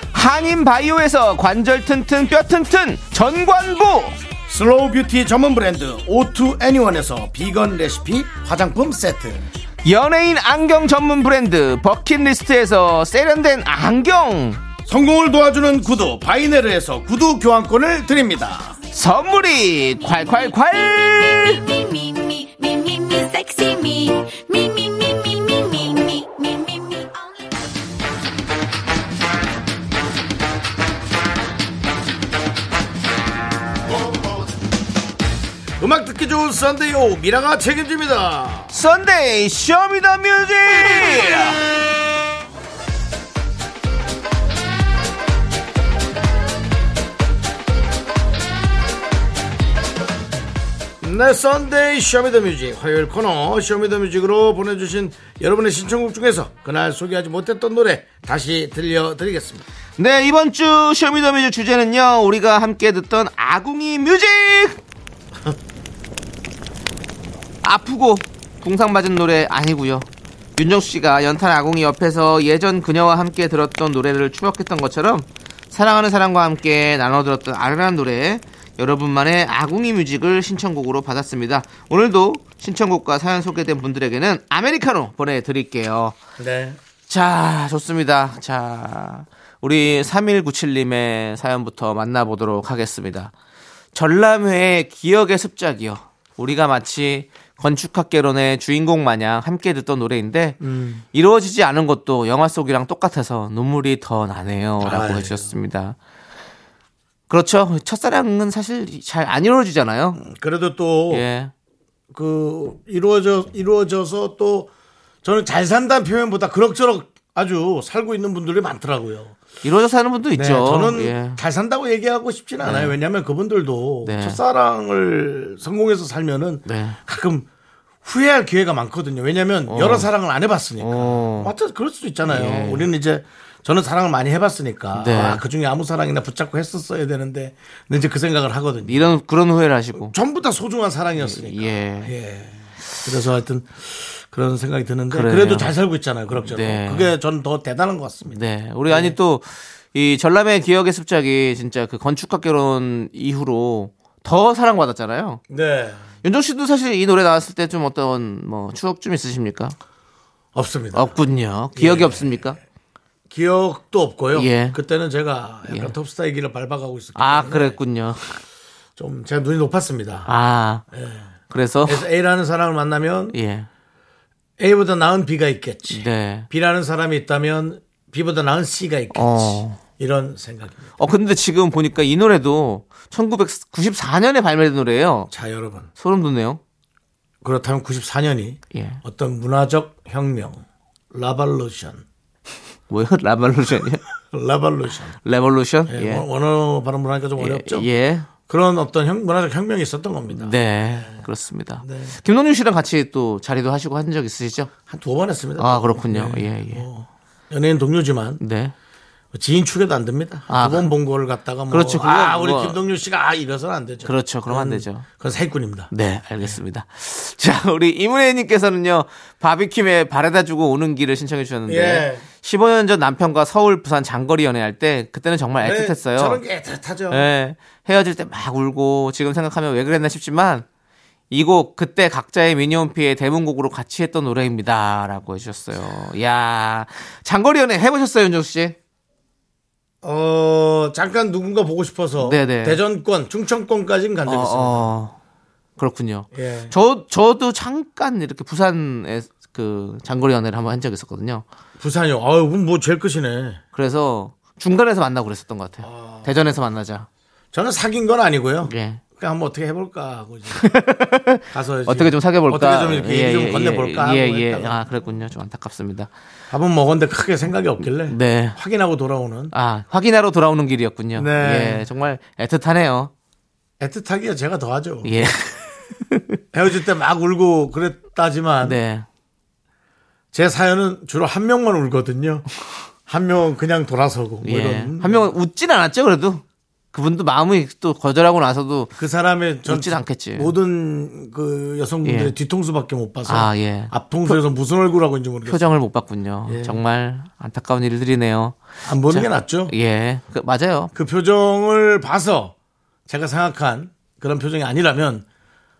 한인 바이오에서 관절 튼튼 뼈 튼튼 전관부, 슬로우 뷰티 전문 브랜드 오투 애니원에서 비건 레시피 화장품 세트. 연예인 안경 전문 브랜드 버킷리스트에서 세련된 안경, 성공을 도와주는 구두 바이네르에서 구두 교환권을 드립니다. 선물이 콸콸콸! 듣기 좋은 Sunday오 미라가 책임집니다 Sunday Show Me The Music! 네, Sunday Show Me The Music 화요일 코너 쇼미더뮤직으로 보내주신 여러분의 신청곡 중에서 그날 소개하지 못했던 노래 다시 들려드리겠습니다. 네, 이번 주 Show Me The Music 주제는요, 우리가 함께 듣던 아궁이 music! 아프고 붕상 맞은 노래 아니고요 윤정수 씨가 연탄 아궁이 옆에서 예전 그녀와 함께 들었던 노래를 추억했던 것처럼 사랑하는 사람과 함께 나눠 들었던 아련한 노래 여러분만의 아궁이 뮤직을 신청곡으로 받았습니다. 오늘도 신청곡과 사연 소개된 분들에게는 아메리카노 보내드릴게요. 네. 자, 좋습니다. 자, 우리 3197님의 사연부터 만나보도록 하겠습니다. 전람회의 기억의 습작이요. 우리가 마치 건축학개론의 주인공 마냥 함께 듣던 노래인데 이루어지지 않은 것도 영화 속이랑 똑같아서 눈물이 더 나네요. 라고 아유. 해주셨습니다. 그렇죠. 첫사랑은 사실 잘 안 이루어지잖아요. 그래도 또, 예. 그, 이루어져, 이루어져서 또, 저는 잘 산다는 표현보다 그럭저럭 아주 살고 있는 분들이 많더라고요. 이루어져 사는 분도 있죠. 네, 저는 예. 잘 산다고 얘기하고 싶지는 않아요. 왜냐하면 그분들도 네. 첫사랑을 성공해서 살면은 네. 가끔 후회할 기회가 많거든요. 왜냐하면 여러 사랑을 안 해봤으니까. 어. 맞아, 그럴 수도 있잖아요. 예. 우리는 이제 저는 사랑을 많이 해봤으니까 네. 아, 그 중에 아무 사랑이나 붙잡고 했었어야 되는데 근데 이제 그 생각을 하거든요. 이런 그런 후회를 하시고. 전부 다 소중한 사랑이었으니까. 예. 예. 그래서 하여튼 그런 생각이 드는데 그래요. 그래도 잘 살고 있잖아요. 그럭저럭. 네. 그게 전 더 대단한 것 같습니다. 네. 우리 아니 또 이 전람의 기억의 습작이 진짜 그 건축학개론 이후로 더 사랑받았잖아요. 네. 윤정 씨도 사실 이 노래 나왔을 때 좀 어떤 뭐 추억 좀 있으십니까? 없습니다. 없군요. 기억이 예. 없습니까? 기억도 없고요. 예. 그때는 제가 약간 예. 톱스타의 길을 밟아가고 있었기 아, 때문에 그랬군요. 좀 제가 눈이 높았습니다. 아. 그래서 그래서 A라는 사람을 만나면 예. A보다 나은 B가 있겠지. 네. B라는 사람이 있다면 B보다 나은 C가 있겠지. 어. 이런 생각입니다. 어 근데 지금 보니까 이 노래도 1994년에 발매된 노래예요. 자, 여러분. 소름 돋네요. 그렇다면 94년이 예. 어떤 문화적 혁명, revolution, 뭐요? revolution이요? revolution. Revolution? 예, 예. 원- 원어 발음을 하니까 좀 어렵죠? 예. 그런 어떤 혁- 문화적 혁명이 있었던 겁니다. 네, 그렇습니다. 김동률 씨랑 같이 또 자리도 하시고 한 적 있으시죠? 한 두 번 했습니다. 아, 그렇군요. 네. 예, 예. 뭐 연예인 동료지만 네. 지인 축에도 안 됩니다. 아, 두번 본 거를 갖다가 뭐 그렇죠. 아 우리 뭐- 김동률 씨가 아 이래서는 안 되죠. 그렇죠. 그럼 안 되죠. 그건 사기꾼입니다. 네, 알겠습니다. 자, 우리 이문혜 님께서는요, 바비킴의 바래다 주고 오는 길을 신청해 주셨는데, 예. 15년 전 남편과 서울, 부산 장거리 연애할 때 그때는 정말 애틋했어요. 네, 저런 게 애틋하죠. 예, 헤어질 때 막 울고 지금 생각하면 왜 그랬나 싶지만 이 곡 그때 각자의 미니홈피의 대문곡으로 같이 했던 노래입니다라고 해주셨어요. 야 장거리 연애 해보셨어요, 윤정수 씨? 어, 잠깐 누군가 보고 싶어서 네네. 대전권, 충청권까지는 간 적이 어, 있습니다. 어, 그렇군요. 예. 저 저도 잠깐 이렇게 부산에 그 장거리 연애를 한번 한 적이 있었거든요. 부산이요. 아유, 뭐 제일 끝이네. 그래서 중간에서 만나고 그랬었던 것 같아요. 대전에서 만나자. 저는 사귄 건 아니고요. 예. 그냥 한번 어떻게 해볼까 하고 이제 가서 어떻게 좀 사귀어볼까? 어떻게 좀 이렇게 얘기 좀 건네볼까 하고 예, 예. 했다가 아, 그랬군요. 좀 안타깝습니다. 밥은 먹었는데 크게 생각이 없길래 네. 확인하고 돌아오는 아, 확인하러 돌아오는 길이었군요. 네. 예, 정말 애틋하네요. 애틋하기가 제가 더하죠. 예. 헤어질 때 막 울고 그랬다지만 네. 제 사연은 주로 한 명만 울거든요. 한 명은 그냥 돌아서고 뭐 예. 이런 한 명은 웃진 않았죠, 그래도. 그분도 마음이 또 거절하고 나서도 그 사람의 전 웃진 않겠지. 모든 그 여성분들의 예. 뒤통수밖에 못 봐서 아, 예. 앞통수에서 무슨 얼굴 하고 있는지 모르겠어요. 표정을 못 봤군요. 예. 정말 안타까운 일들이네요. 안 보는 자, 게 낫죠. 예. 그, 맞아요. 그 표정을 봐서 제가 생각한 그런 표정이 아니라면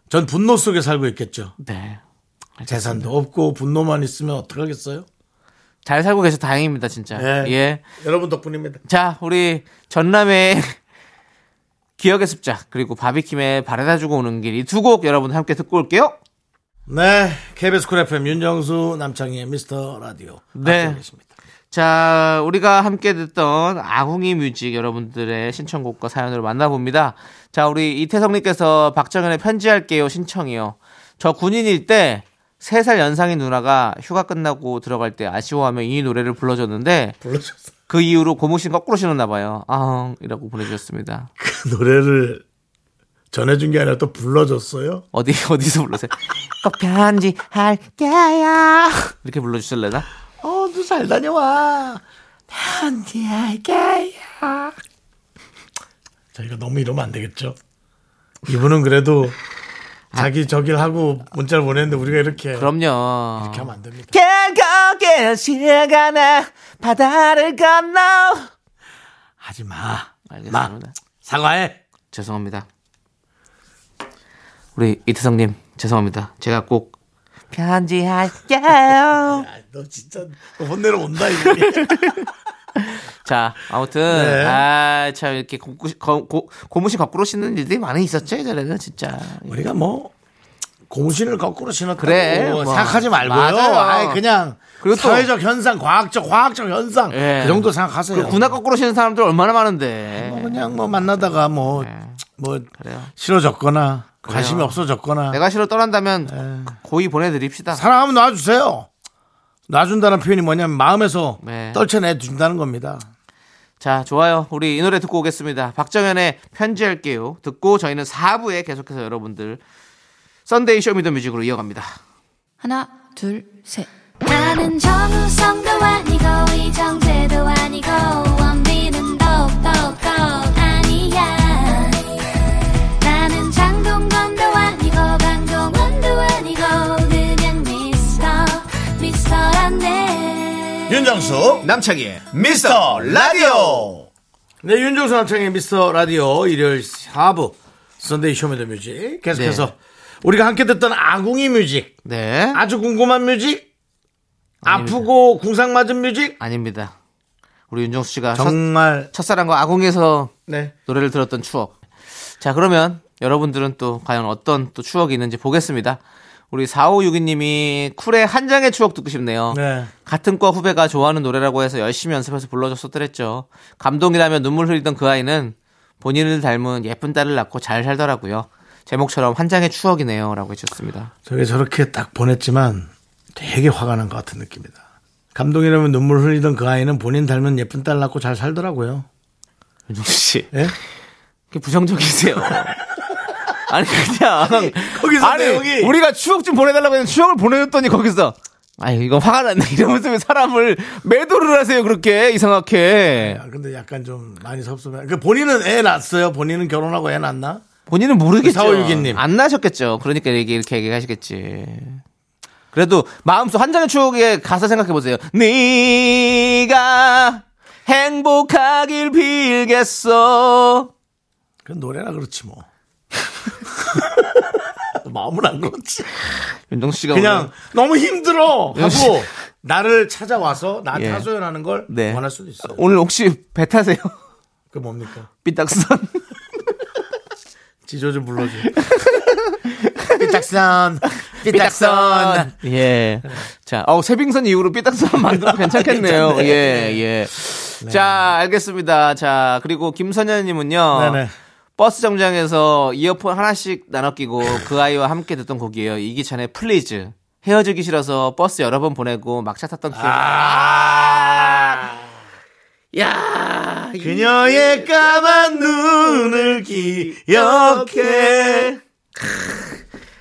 전 분노 속에 살고 있겠죠. 네. 재산도 없고 분노만 있으면 어떡하겠어요? 잘 살고 계셔 다행입니다, 진짜. 예. 예. 여러분 덕분입니다. 자, 우리 전람회 기억의 습작 그리고 바비킴의 바래다 주고 오는 길 이 두 곡 여러분 함께 듣고 올게요. 네, KBS Cool FM 윤정수 남창희의 미스터 라디오. 네. 계십니다. 자, 우리가 함께 듣던 아궁이 music 여러분들의 신청곡과 사연으로 만나봅니다. 자, 우리 이태성님께서 박정현의 편지할게요 신청이요. 저 군인일 때 3살 연상인 누나가 휴가 끝나고 들어갈 때 아쉬워하며 이 노래를 불러줬는데 불러줬어. 그 이후로 고무신 거꾸로 신었나 봐요. 아, 이라고 보내주셨습니다. 그 노래를 전해준 게 아니라 또 불러줬어요. 어디 어디서 불러세요? 꼭 편지 할게요. 이렇게 불러주실래나? 어, 너 잘 다녀와. 편지 할게요. 저희가 너무 이러면 안 되겠죠? 이분은 그래도 자기 저길 하고 문자를 보냈는데 우리가 이렇게 그럼요. 이렇게 하면 안 됩니다. 계곡의 시간에 바다를 건너. 하지 마. 알겠습니다. 마. 사과해. 죄송합니다. 우리 이태성님 죄송합니다. 제가 꼭 편지할게요. 야, 너 진짜 너 혼내러 온다 이거. 자 아무튼 네. 아 참 이렇게 고, 고, 고, 고무신 거꾸로 신는 일들이 많이 있었죠 예전에는 진짜. 우리가 뭐 고무신을 거꾸로 신었다고 그래, 뭐. 생각하지 말고요. 아예 그냥 그리고 또- 사회적 현상, 과학적 과학적 현상 예. 그 정도 생각하세요. 그 군화 거꾸로 신는 사람들 얼마나 많은데. 뭐 그냥 뭐 만나다가 뭐뭐 네. 그래요. 싫어졌거나 관심이 없어졌거나 내가 싫어 떠난다면 고이 보내드립시다. 사랑하면 놔주세요. 놔준다는 표현이 뭐냐면 마음에서 네. 떨쳐내 준다는 겁니다. 자, 좋아요. 우리 이 노래 듣고 오겠습니다. 박정현의 편지할게요. 듣고 저희는 4부에 계속해서 여러분들 썬데이 쇼미더뮤직으로 이어갑니다. 하나, 둘, 셋. 나는 정우성도 아니고 이정재도 아니고 원빈은 윤정수 남창희의 미스터 라디오. 네, 윤정수 남창희의 미스터 라디오 일요일 4부 Sunday Show Me the Music 계속해서 네. 우리가 함께 듣던 아궁이 music 네. 아주 궁금한 music 아닙니다. 아프고 궁상 맞은 music 아닙니다. 우리 윤정수 씨가 첫, 정말 첫 사랑과 아궁에서 네 노래를 들었던 추억. 자, 그러면 여러분들은 또 과연 어떤 또 추억이 있는지 보겠습니다. 우리 4562님이 쿨의 한 장의 추억 듣고 싶네요. 네. 같은 과 후배가 좋아하는 노래라고 해서 열심히 연습해서 불러줬었더랬죠. 감동이라며 눈물 흘리던 그 아이는 본인을 닮은 예쁜 딸을 낳고 잘 살더라고요. 제목처럼 한 장의 추억이네요. 라고 해주셨습니다. 저게 저렇게 딱 보냈지만 되게 화가 난 것 같은 느낌이다. 감동이라면 눈물 흘리던 그 아이는 본인 닮은 예쁜 딸 낳고 잘 살더라고요. 윤정수 씨. 예? 부정적이세요. 아니, 그냥. 거기서 아니, 내용이- 우리가 추억 좀 보내달라고 했는데 추억을 보내줬더니 거기서. 아니, 이거 화가 났네. 이러면서 왜 사람을 매도를 하세요, 그렇게. 이상하게. 아, 근데 약간 좀 많이 섭섭해. 그 본인은 애 낳았어요? 본인은 결혼하고 애 낳나? 본인은 모르겠죠. 4562 님. 안 나셨겠죠. 그러니까 이렇게, 이렇게 얘기하시겠지. 그래도 마음속 한 장의 추억의 가사 생각해 보세요. 네가 행복하길 빌겠어. 그 노래나 그렇지 뭐. 마음은 안 그렇지. 윤정수 씨가 그냥 오늘 너무 힘들어. 하고 나를 찾아와서 나한테 예. 하소연하는 걸 네. 원할 수도 있어요. 오늘 혹시 배 타세요? 그 뭡니까? 삐딱선. 지조 좀 불러줘. 삐딱선, 삐딱선. 예. 자, 어, 세빙선 이후로 삐딱선 만들어 괜찮겠네요. 예, 예. 자, 알겠습니다. 자, 그리고 김선현님은요. 네네. 버스 정류장에서 이어폰 하나씩 나눠 끼고 그 아이와 함께 듣던 곡이에요. 이기찬의 Please. 헤어지기 싫어서 버스 여러 번 보내고 막차 탔던 기억. 아, 야, 그녀의 까만 눈을 기억해.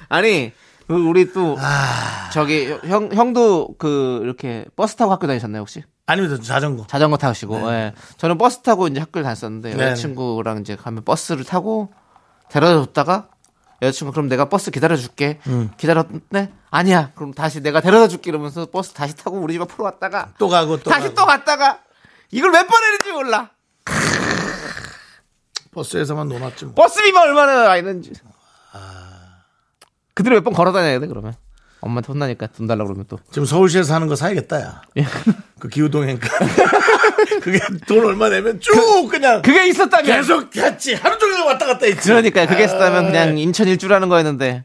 아니, 그 우리 또 아. 저기 형 형도 그 이렇게 버스 타고 학교 다니셨나요, 혹시? 아닙니다. 자전거. 자전거 타시고, 예. 저는 버스 타고 이제 학교를 다녔었는데, 네. 여자친구랑 이제 가면 버스를 타고 데려다 줬다가, 여자친구 그럼 내가 버스 기다려 줄게. 음. 기다렸네? 아니야. 그럼 다시 내가 데려다 줄게. 이러면서 버스 다시 타고 우리 집 앞으로 왔다가, 또 가고 또 다시 가고. 또 갔다가, 이걸 몇 번 했는지 몰라. 버스에서만 놀았지 뭐. 버스비만 얼마나 나 있는지. 그들을 몇번 걸어 다녀야 돼, 그러면. 엄마한테 혼나니까 돈 달라고 그러면 또. 지금 서울시에서 하는 거 사야겠다, 야. 예. 그 기후동행가. 그게 돈 얼마 내면 쭉 그 냥 그게 있었다면! 계속 갔지. 하루 종일 왔다 갔다 했지. 그러니까 그게 있었다면 아, 그냥 인천 일주라는 거였는데.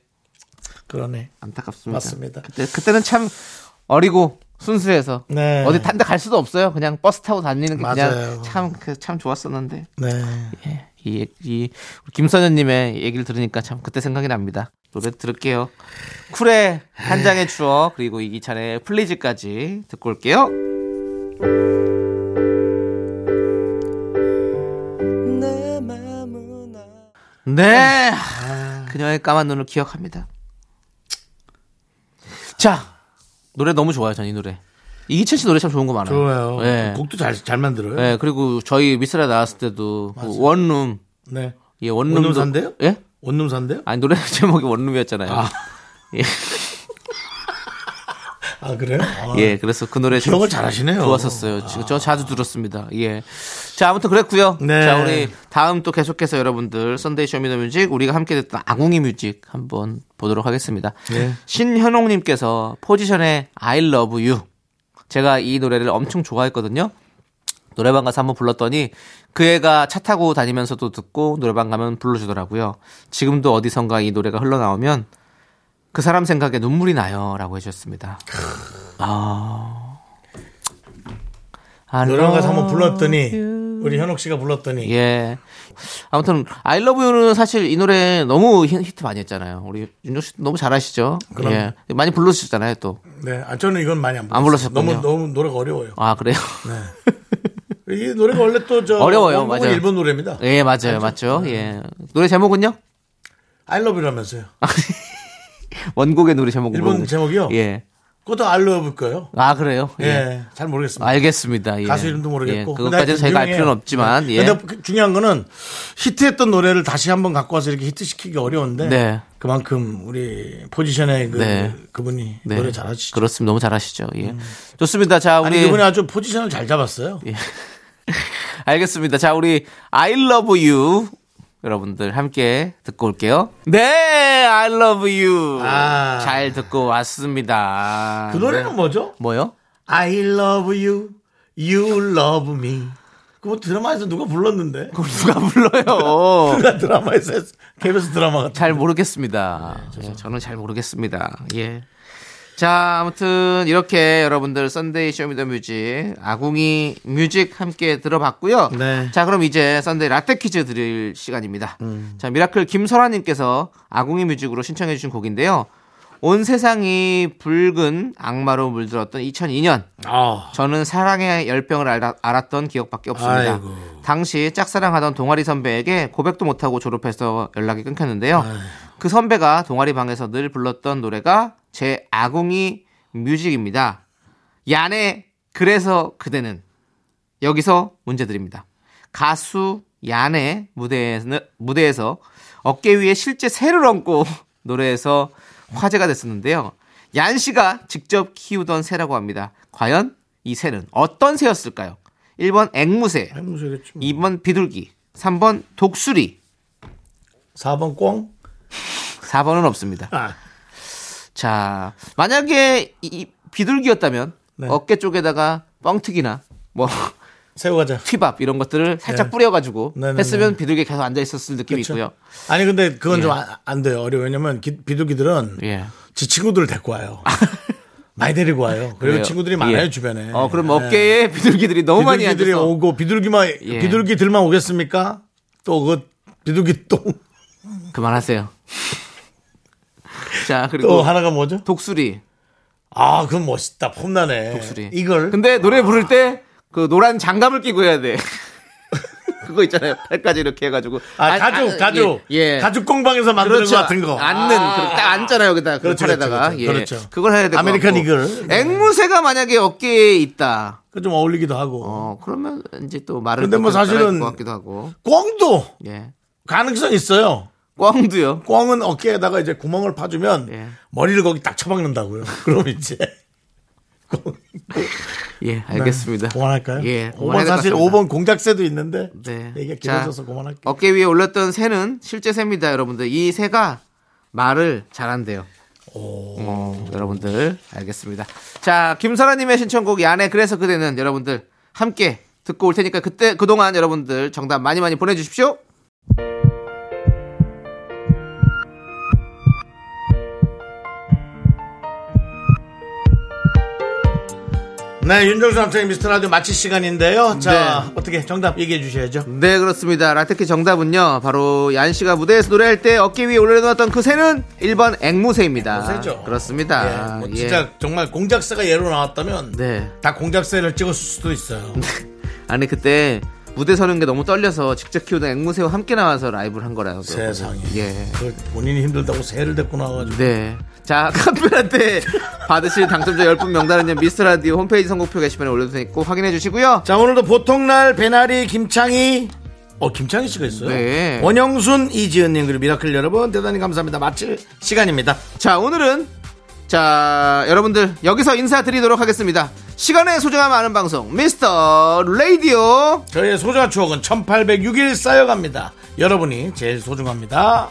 그러네. 안타깝습니다. 맞습니다. 그때, 그때는 참 어리고 순수해서 네. 어디 딴데갈 수도 없어요. 그냥 버스 타고 다니는 게 맞아요. 그냥 참, 그, 참 좋았었는데. 네. 예, 이, 이, 김선현님의 얘기를 들으니까 참 그때 생각이 납니다. 노래 들을게요. 쿨의 한 장의 추억, 그리고 이기찬의 플리즈까지 듣고 올게요. 네. 그녀의 까만 눈을 기억합니다. 자, 노래 너무 좋아요, 전 이 노래. 이기찬 씨 노래 참 좋은 거 많아요. 좋아요. 네. 곡도 잘, 잘 만들어요. 네, 그리고 저희 미스라 나왔을 때도 그 원룸, 네. 예, 원룸도. 원룸 산대요? 예? 원룸산대요? 아니, 노래 제목이 원룸이었잖아요. 아. 예. 아, 그래요? 아, 예, 그래서 그 노래 기억을 잘하시네요. 좋았었어요. 지금 저 자주 들었습니다. 예. 자, 아무튼 그랬고요. 네. 자, 우리 다음 또 계속해서 여러분들 Sunday Show Me the Music 우리가 함께 듣던 아궁이 music 한번 보도록 하겠습니다. 네. 신현옥님께서 포지션의 I Love You. 제가 이 노래를 엄청 좋아했거든요. 노래방 가서 한번 불렀더니 그 애가 차 타고 다니면서도 듣고 노래방 가면 불러주더라고요. 지금도 어디선가 이 노래가 흘러나오면 그 사람 생각에 눈물이 나요. 라고 해주셨습니다. 아. 노래방 가서 한번 불렀더니, 우리 현옥 씨가 불렀더니, 예. 아무튼 I Love You는 사실 이 노래 너무 히- 히트 많이 했잖아요. 우리 윤정 씨 너무 잘하시죠. 그럼. 예. 많이 불러주셨잖아요, 또. 네. 아, 저는 이건 많이 안 불렀어요. 안. 너무, 너무 노래가 어려워요. 아, 그래요? 이 노래가 원래 또 저. 어려워요, 맞아요. 일본 노래입니다. 예, 맞아요. 맞죠. 예. 노래 제목은요? I love you라면서요. 원곡의 노래 제목은 일본 모르겠- 제목이요? 예. 그것도 I love 거예요. 아, 그래요? 예. 예. 잘 모르겠습니다. 알겠습니다. 예. 가수 이름도 모르겠고. 예. 그것까지는 저희가 알. 필요는 없지만, 네. 예. 근데 그 중요한 거는 히트했던 노래를 다시 한번 갖고 와서 이렇게 히트시키기 어려운데. 네. 그만큼 우리 포지션의 그, 네. 그분이 네. 노래 잘하시죠. 그렇습니다. 너무 잘하시죠. 예. 좋습니다. 자, 우리. 아니, 그분이 아주 포지션을 잘 잡았어요. 알겠습니다. 자, 우리 I love you. 여러분들 함께 듣고 올게요. 네, I love you. 아. 잘 듣고 왔습니다. 그 노래는 네. 뭐죠? 뭐요? I love you, you love me. 그거 드라마에서 누가 불렀는데? 그걸 누가 불러요? 누가 드라마에서 했- KBS 드라마 같은 잘 모르겠습니다. 예, 저는 잘 모르겠습니다. 예. 자, 아무튼 이렇게 여러분들 Sunday Show Me the Music 아궁이 music 함께 들어봤고요. 네. 자, 그럼 이제 Sunday 라떼 퀴즈 드릴 시간입니다. 자, 미라클 김설아 님께서 아궁이 music으로 신청해 주신 곡인데요. 온 세상이 붉은 악마로 물들었던 2002년 아, 저는 사랑의 열병을 알아- 알았 던 기억밖에 없습니다. 아이고. 당시 짝사랑하던 동아리 선배에게 고백도 못하고 졸업해서 연락이 끊겼는데요. 그 선배가 동아리 방에서 늘 불렀던 노래가 제 아궁이 뮤직입니다. 얀의 그래서 그대는 여기서 문제 드립니다. 가수 얀의 무대에서, 무대에서 어깨 위에 실제 새를 얹고 노래에서 화제가 됐었는데요. 얀 씨가 직접 키우던 새라고 합니다. 과연 이 새는 어떤 새였을까요? 1번 앵무새, 무서겠지. 2번 비둘기, 3번 독수리, 4번 꽁? 4번은 없습니다. 아, 자, 만약에 이 비둘기였다면 네. 어깨 쪽에다가 뻥튀기나 뭐 새우과자. 튀밥 이런 것들을 살짝 네. 뿌려가지고 네네네. 했으면 비둘기 계속 앉아 있었을 느낌이 그쵸. 있고요. 아니 근데 그건 예. 좀안 돼요. 어려워. 왜냐면 기- 비둘기들은 예. 지 친구들을 데리고 와요. 많이 데리고 와요. 그리고? 친구들이 많아요 예. 주변에. 어, 그럼 예. 어깨에 비둘기들이 너무 많이 비둘기들이 오고 비둘기만 예. 비둘기들만 오겠습니까? 또 그 비둘기 똥. 그만하세요. 자, 또 그리고 하나가 뭐죠? 독수리. 아, 그건 멋있다. 폼나네. 독수리. 이걸 근데 노래 부를 때 그 노란 장갑을 끼고 해야 돼. 그거 있잖아요. 팔까지 이렇게 해가지고. 아, 아, 가죽, 아, 가죽. 예. 예. 가죽 공방에서 만드는 것 같은 거. 앉는, 아. 그딱 앉잖아요. 여기다. 그 그렇죠, 팔에다가. 그렇죠, 예. 그렇죠. 그걸 해야 될것 American. Eagle. 네. 앵무새가 만약에 어깨에 있다. 그 좀 어울리기도 하고. 어, 그러면 이제 또 말을. 근데 뭐또 사실은- 것 같기도 하고. 꽁도 예. 가능성 있어요. 꽝도요. 꽁은 어깨에다가 이제 구멍을 파주면 예. 머리를 거기 딱 처박는다고요. 그럼 이제 예, 알겠습니다. 그만할까요? 예, 5번 그만해야 사실 될것 같습니다. 5번 공작새도 있는데 네. 자, 길어져서 그만할게요. 어깨 위에 올렸던 새는 실제 새입니다, 여러분들. 이 새가 말을 잘한대요. 어, 여러분들 알겠습니다. 자, 김설아님의 신청곡 야네 그래서 그대는 여러분들 함께 듣고 올 테니까 그때 그동안 여러분들 정답 많이 많이 보내주십시오. 네, 윤정수 남창의 미스터 라디오 마칠 시간인데요. 자, 네. 어떻게 정답 얘기해 주셔야죠. 네, 그렇습니다. 라테키 정답은요. 바로 얀 씨가 무대에서 노래할 때 어깨 위에 올려놓았던 그 새는 1번 앵무새입니다. 앵무새죠. 그렇습니다. 예, 뭐 예. 진짜 정말 공작새가 예로 나왔다면 네. 다 공작새를 찍었을 수도 있어요. 아니 그때 무대 서는 게 너무 떨려서 직접 키우던 앵무새와 함께 나와서 라이브를 한 거라고. 세상에. 예. 그 본인이 힘들다고 새를 데리고 나와가지고. 네. 자, 카페라떼 받으실 당첨자 10분 명단은요, 미스터 라디오 홈페이지 선곡표 게시판에 올려두니까 꼭 확인해 주시고요. 자, 오늘도 보통날 배나리 김창희 어, 김창희 씨가 있어요. 네. 원영순, 이지은님, 그리고 미라클 여러분, 대단히 감사합니다. 마칠 시간입니다. 자, 오늘은, 자, 여러분들, 여기서 인사드리도록 하겠습니다. 시간의 소중함 아는 방송, 미스터 라디오. 저희의 소중한 추억은 1806일 쌓여갑니다. 여러분이 제일 소중합니다.